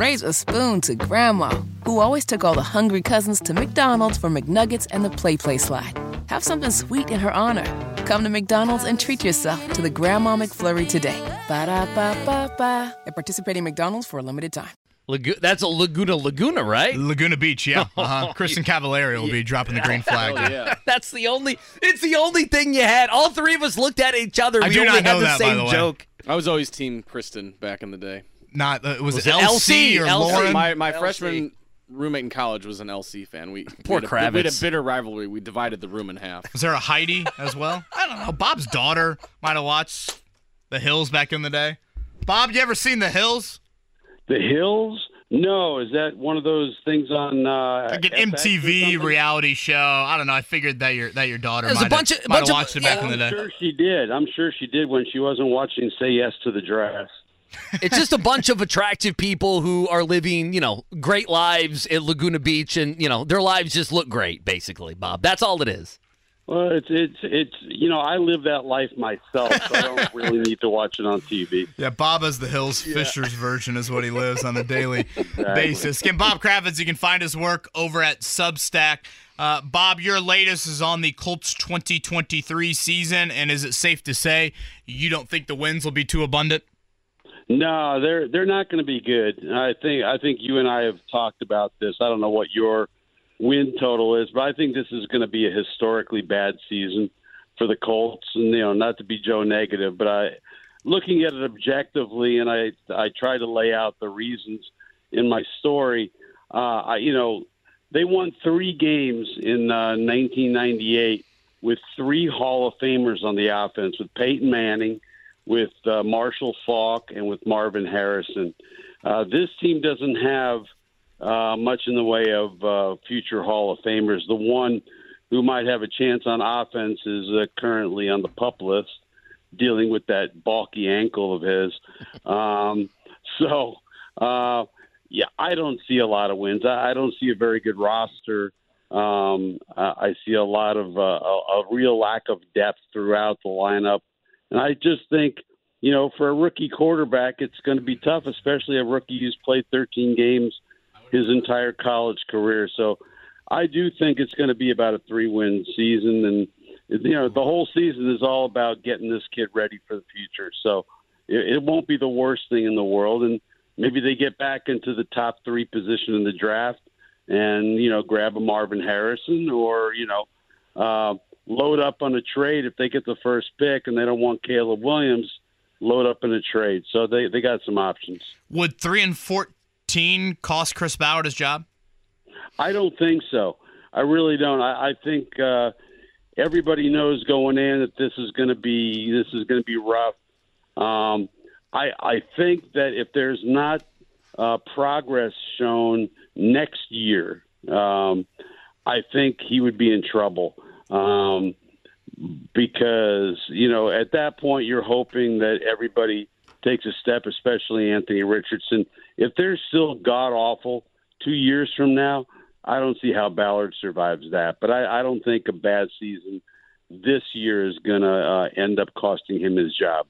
raise a spoon to Grandma, who always took all the hungry cousins to McDonald's for McNuggets and the Play Play slide. Have something sweet in her honor. Come to McDonald's and treat yourself to the Grandma McFlurry today. Ba da ba ba ba. At participating McDonald's for a limited time. Lagu- that's a Laguna Laguna, right? Laguna Beach, yeah. Uh-huh. Kristin Cavallari will be dropping the green flag. Oh, yeah. That's the only. It's the only thing you had. All three of us looked at each other. I we do only not know had the that, by same the way. joke. I was always Team Kristen back in the day. Not uh, was, Was it it LC, or LC? Lauren? My my LC. freshman roommate in college was an LC fan. We Poor we had, a, we had a bitter rivalry. We divided the room in half. was there a Heidi as well? I don't know. Bob's daughter might have watched The Hills back in the day. Bob, you ever seen The Hills? The Hills? No, is that one of those things on uh, Like an FX MTV reality show. I don't know. I figured that your that your daughter There's a bunch have, of- might bunch have of- watched it back yeah. in the I'm day. sure she did. I'm sure she did when she wasn't watching Say Yes to the Dress. It's just a bunch of attractive people who are living, you know, great lives at Laguna Beach, and you know, their lives just look great. Basically, Bob. That's all it is. Well, it's it's it's you know I live that life myself, so I don't really need to watch it on TV. Yeah, Bob as the Hills Fisher's version is what he lives on a daily basis. Again, Bob Kravitz, you can find his work over at Substack. Uh, Bob, your latest is on the Colts 2023 season, and is it safe to say you don't think the wins will be too abundant? No, they're they're not going to be good. I think I think you and I have talked about this. I don't know what your win total is, but I think this is going to be a historically bad season for the Colts. And you know, not to be Joe negative, but I looking at it objectively, and I I try to lay out the reasons in my story. Uh, I you know they won three games in uh, 1998 with three Hall of Famers on the offense with Peyton Manning with uh, Marshall Faulk and with Marvin Harrison. Uh, this team doesn't have uh, much in the way of uh, future Hall of Famers. The one who might have a chance on offense is uh, currently on the pup list, dealing with that balky ankle of his. Um, so, uh, yeah, I don't see a lot of wins. I, I don't see a very good roster. Um, I, I see a lot of uh, a, a real lack of depth throughout the lineup. And I just think, you know, for a rookie quarterback, it's going to be tough, especially a rookie who's played 13 games his entire college career. So I do think it's going to be about a three win season. And, you know, the whole season is all about getting this kid ready for the future. So it, it won't be the worst thing in the world. And maybe they get back into the top three position in the draft and, you know, grab a Marvin Harrison or, you know, uh, load up on a trade if they get the first pick and they don't want Caleb Williams, load up in a trade. So they, they got some options. Would three and fourteen cost Chris Ballard his job? I don't think so. I really don't. I, I think uh, everybody knows going in that this is going to be this is going to be rough. Um, I I think that if there's not uh, progress shown next year, um, I think he would be in trouble. Um, because you know at that point you're hoping that everybody takes a step, especially Anthony Richardson. If they're still god awful two years from now, I don't see how Ballard survives that. But I, I don't think a bad season this year is going to uh, end up costing him his job.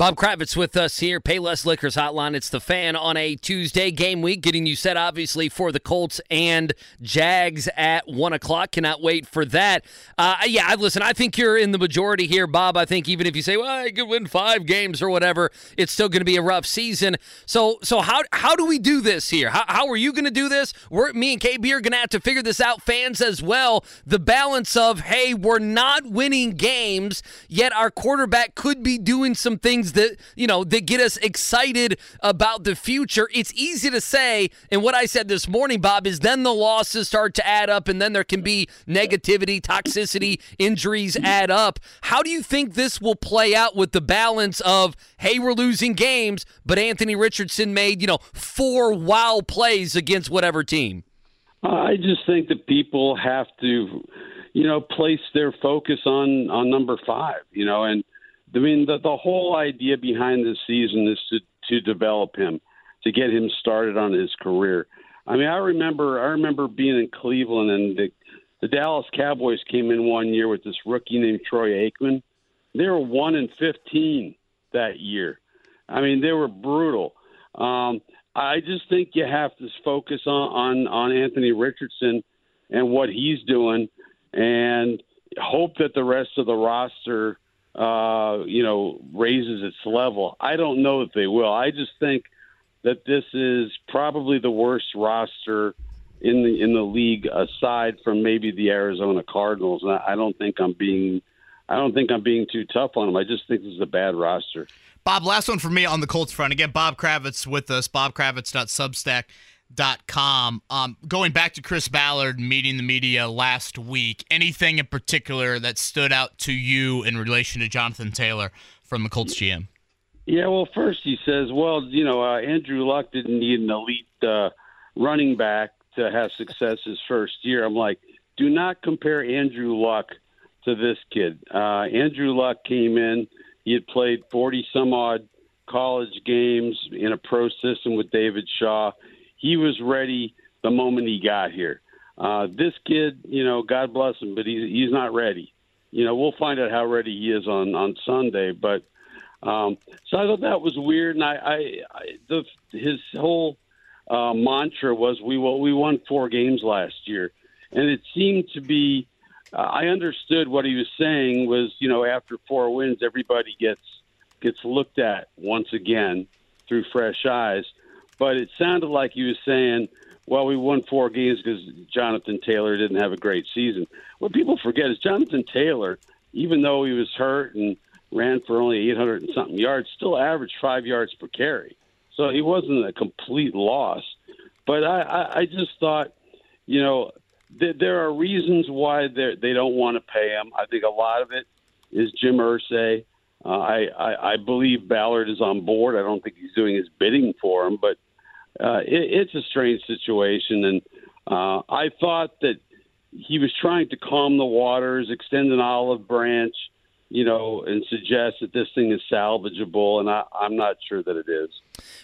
Bob Kravitz with us here, Payless Liquors Hotline. It's the fan on a Tuesday game week, getting you set obviously for the Colts and Jags at one o'clock. Cannot wait for that. Uh, yeah, listen, I think you're in the majority here, Bob. I think even if you say, well, I could win five games or whatever, it's still going to be a rough season. So, so how how do we do this here? How, how are you going to do this? We're me and KB are going to have to figure this out. Fans as well. The balance of hey, we're not winning games, yet our quarterback could be doing some things that you know that get us excited about the future. It's easy to say, and what I said this morning, Bob, is then the losses start to add up, and then there can be negativity, toxicity, injuries add up. How do you think this will play out with the balance of hey, we're losing games, but Anthony Richardson made you know four wow plays against whatever team? I just think that people have to, you know, place their focus on on number five. You know, and I mean the the whole idea behind this season is to to develop him, to get him started on his career. I mean, I remember I remember being in Cleveland and the the Dallas Cowboys came in one year with this rookie named Troy Aikman. They were one in fifteen that year. I mean, they were brutal. Um, I just think you have to focus on, on, on Anthony Richardson and what he's doing and hope that the rest of the roster, uh, you know, raises its level. I don't know if they will. I just think that this is probably the worst roster in the in the league aside from maybe the Arizona Cardinals. And I don't think I'm being I don't think I'm being too tough on them. I just think this is a bad roster. Bob, last one for me on the Colts front. Again, Bob Kravitz with us, bobkravitz.substack.com. Um, going back to Chris Ballard meeting the media last week, anything in particular that stood out to you in relation to Jonathan Taylor from the Colts GM? Yeah, well, first he says, well, you know, uh, Andrew Luck didn't need an elite uh, running back to have success his first year. I'm like, do not compare Andrew Luck to this kid. Uh, Andrew Luck came in – he had played 40 some odd college games in a pro system with David Shaw. He was ready the moment he got here. Uh, this kid, you know, God bless him, but he's he's not ready. You know, we'll find out how ready he is on on Sunday. But um, so I thought that was weird, and I, I, I the his whole uh, mantra was we we won four games last year, and it seemed to be uh, I understood what he was saying was, you know, after four wins, everybody gets gets looked at once again through fresh eyes. But it sounded like you were saying, well, we won four games because Jonathan Taylor didn't have a great season. What people forget is Jonathan Taylor, even though he was hurt and ran for only 800 and something yards, still averaged five yards per carry. So he wasn't a complete loss. But I, I, I just thought, you know, there are reasons why they they don't want to pay him. I think a lot of it is Jim Irsay. Uh, I, I I believe Ballard is on board. I don't think he's doing his bidding for him, but uh, it, it's a strange situation. And uh, I thought that he was trying to calm the waters, extend an olive branch, you know, and suggest that this thing is salvageable, and I, am not sure that it is.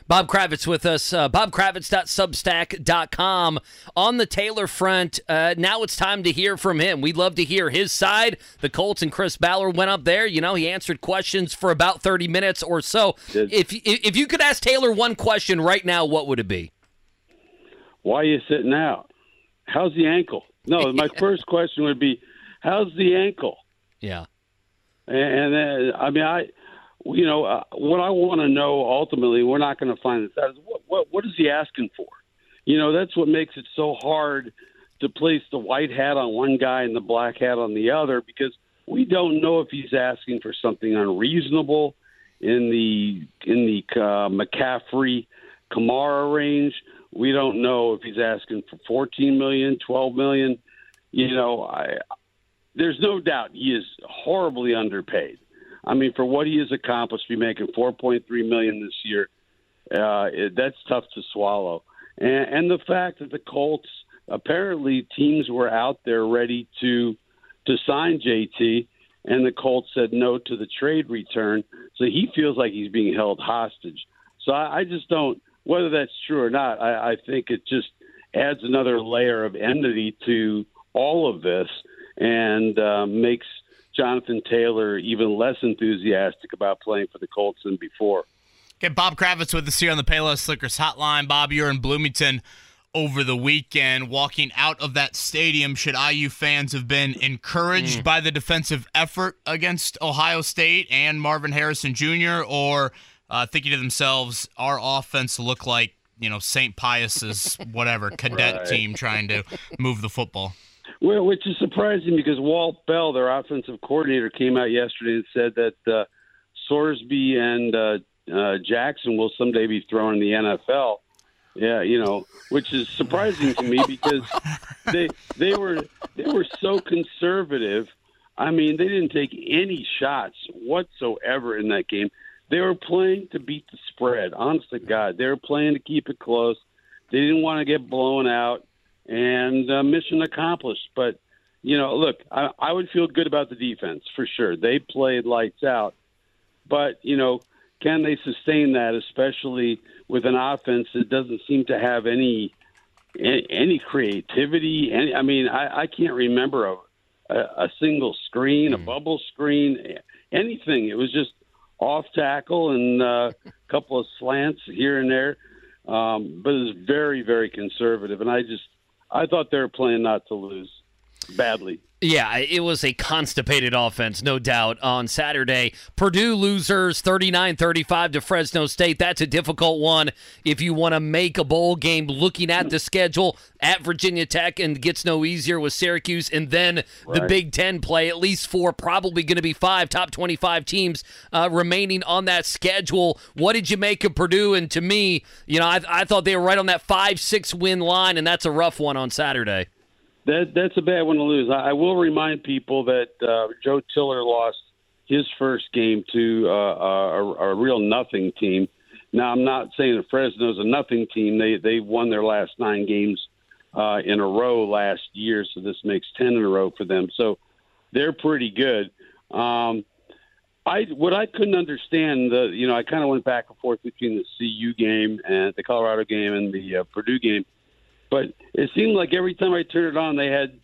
Bob Kravitz with us, uh, bobkravitz.substack.com. On the Taylor front, uh, now it's time to hear from him. We'd love to hear his side. The Colts and Chris Ballard went up there. You know, he answered questions for about 30 minutes or so. If, if you could ask Taylor one question right now, what would it be? Why are you sitting out? How's the ankle? No, my first question would be, how's the ankle? Yeah. And then, I mean, I, you know, uh, what I want to know ultimately, we're not going to find this out. Is what, what what is he asking for? You know, that's what makes it so hard to place the white hat on one guy and the black hat on the other because we don't know if he's asking for something unreasonable in the in the uh, McCaffrey Kamara range. We don't know if he's asking for 14 million, 12 million. You know, I there's no doubt he is horribly underpaid. I mean, for what he has accomplished, be making 4.3 million this year, uh, it, that's tough to swallow. And, and the fact that the Colts apparently teams were out there ready to to sign JT, and the Colts said no to the trade return, so he feels like he's being held hostage. So I, I just don't whether that's true or not. I, I think it just adds another layer of enmity to all of this and uh, makes Jonathan Taylor even less enthusiastic about playing for the Colts than before. Okay, Bob Kravitz with us here on the Payless Liquors Hotline. Bob, you're in Bloomington over the weekend. Walking out of that stadium, should IU fans have been encouraged mm. by the defensive effort against Ohio State and Marvin Harrison Jr., or uh, thinking to themselves, our offense look like you know St. Pius's whatever cadet right. team trying to move the football? Well, which is surprising because Walt Bell, their offensive coordinator, came out yesterday and said that uh, Sorsby and uh, uh, Jackson will someday be thrown in the NFL. Yeah, you know, which is surprising to me because they they were they were so conservative. I mean, they didn't take any shots whatsoever in that game. They were playing to beat the spread. Honest to God, they were playing to keep it close. They didn't want to get blown out and uh, mission accomplished. But you know, look, I, I would feel good about the defense for sure. They played lights out, but you know, can they sustain that, especially with an offense that doesn't seem to have any any creativity? Any, I mean, I, I can't remember a, a, a single screen, a hmm. bubble screen, anything. It was just off tackle and uh, a couple of slants here and there. um, but it's very, very conservative. And I just, I thought they were playing not to lose badly. Yeah, it was a constipated offense, no doubt, on Saturday. Purdue losers 39 35 to Fresno State. That's a difficult one if you want to make a bowl game looking at the schedule at Virginia Tech and gets no easier with Syracuse and then right. the Big Ten play. At least four, probably going to be five top 25 teams uh, remaining on that schedule. What did you make of Purdue? And to me, you know, I, I thought they were right on that 5 6 win line, and that's a rough one on Saturday. That that's a bad one to lose. I, I will remind people that uh, Joe Tiller lost his first game to uh, a, a real nothing team. Now I'm not saying that Fresno's a nothing team. They they won their last nine games uh, in a row last year, so this makes ten in a row for them. So they're pretty good. Um, I what I couldn't understand the you know I kind of went back and forth between the TCU game and the Colorado game and the uh, Purdue game but it seemed like every time I turned it on, they had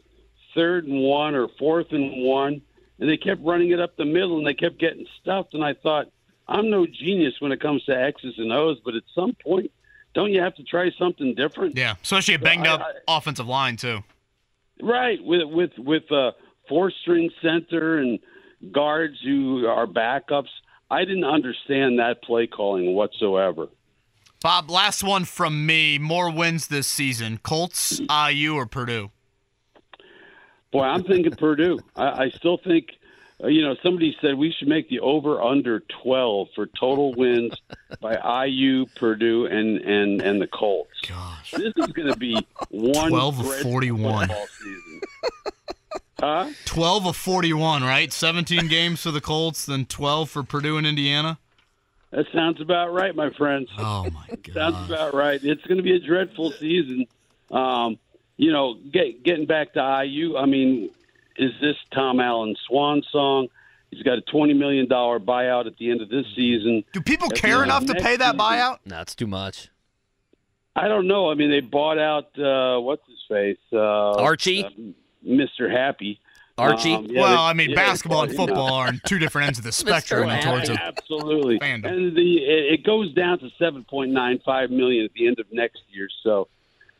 third and one or fourth and one, and they kept running it up the middle, and they kept getting stuffed. And I thought, I'm no genius when it comes to X's and O's, but at some point, don't you have to try something different? Yeah, especially a banged up I, offensive line too. Right, with with with a four string center and guards who are backups. I didn't understand that play calling whatsoever. Bob, last one from me. More wins this season: Colts, IU, or Purdue? Boy, I'm thinking Purdue. I, I still think, uh, you know, somebody said we should make the over under 12 for total wins by IU, Purdue, and and and the Colts. Gosh, this is going to be one 12 of 41. Huh? 12 of 41, right? 17 games for the Colts, then 12 for Purdue and Indiana. That sounds about right, my friends. Oh my god, sounds about right. It's going to be a dreadful season. Um, you know, get, getting back to IU. I mean, is this Tom Allen's swan song? He's got a twenty million dollar buyout at the end of this season. Do people care enough to pay that buyout? That's too much. I don't know. I mean, they bought out uh, what's his face, uh, Archie, uh, Mr. Happy. Archie. Um, yeah, well, they, I mean, yeah, basketball and football are on two different ends of the spectrum in towards it. Absolutely, fandom. and the it goes down to seven point nine five million at the end of next year. So,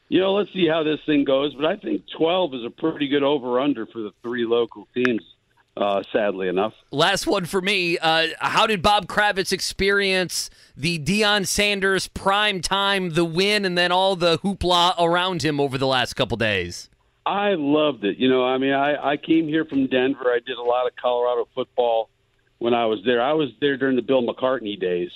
you know, let's see how this thing goes. But I think twelve is a pretty good over under for the three local teams. Uh, sadly enough. Last one for me. Uh, how did Bob Kravitz experience the Deion Sanders prime time, the win, and then all the hoopla around him over the last couple days? I loved it. You know, I mean, I, I came here from Denver. I did a lot of Colorado football when I was there. I was there during the Bill McCartney days,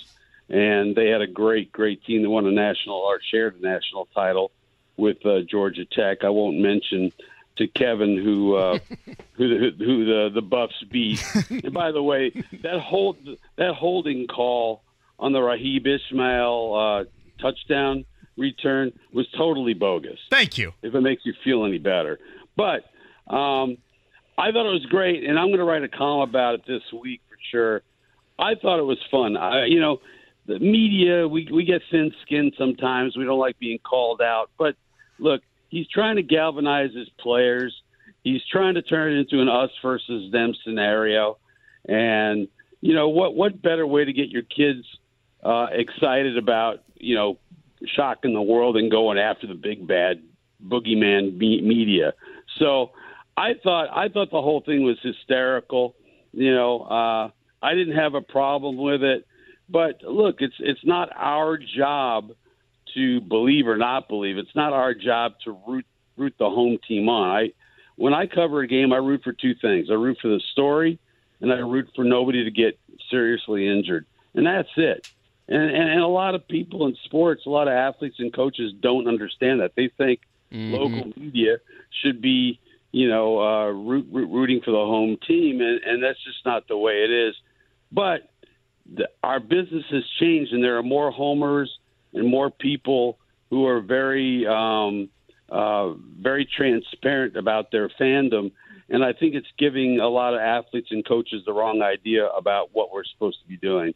and they had a great, great team that won a national or shared a national title with uh, Georgia Tech. I won't mention to Kevin who uh, who, the, who the the Buffs beat. and by the way, that hold that holding call on the Raghib Ismail uh, touchdown return was totally bogus. Thank you. If it makes you feel any better. But um, I thought it was great, and I'm going to write a column about it this week for sure. I thought it was fun. I, you know, the media, we, we get thin skinned sometimes. We don't like being called out. But look, he's trying to galvanize his players. He's trying to turn it into an us versus them scenario. And, you know, what, what better way to get your kids uh, excited about, you know, shocking the world and going after the big bad boogeyman media. So I thought I thought the whole thing was hysterical. You know, uh, I didn't have a problem with it, but look, it's it's not our job to believe or not believe. It's not our job to root root the home team on. I when I cover a game, I root for two things. I root for the story, and I root for nobody to get seriously injured, and that's it. And, and, and a lot of people in sports, a lot of athletes and coaches don't understand that. They think mm-hmm. local media should be, you know, uh, root, root, rooting for the home team, and, and that's just not the way it is. But the, our business has changed, and there are more homers and more people who are very, um, uh, very transparent about their fandom. And I think it's giving a lot of athletes and coaches the wrong idea about what we're supposed to be doing.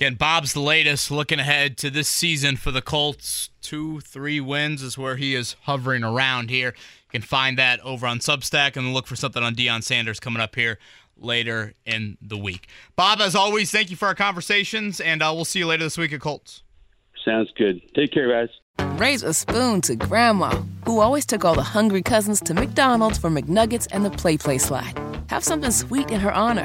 Again, Bob's the latest. Looking ahead to this season for the Colts, two, three wins is where he is hovering around here. You can find that over on Substack and look for something on Deion Sanders coming up here later in the week. Bob, as always, thank you for our conversations, and uh, we'll see you later this week at Colts. Sounds good. Take care, guys. Raise a spoon to Grandma, who always took all the hungry cousins to McDonald's for McNuggets and the Play Play slide. Have something sweet in her honor.